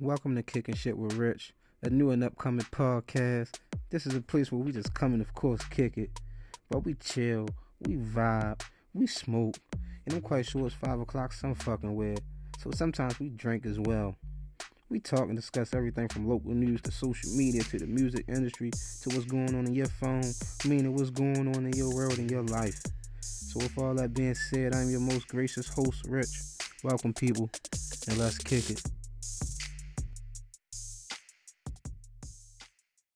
Welcome to Kicking Shit with Rich, a new and upcoming podcast. This is a place where we just come and, of course, kick it. But we chill, we vibe, we smoke, and I'm quite sure it's 5 o'clock some fucking where. So sometimes we drink as well. We talk and discuss everything from local news to social media to the music industry to what's going on in your phone, meaning what's going on in your world and your life. So, with all that being said, I'm your most gracious host, Rich. Welcome, people, and let's kick it.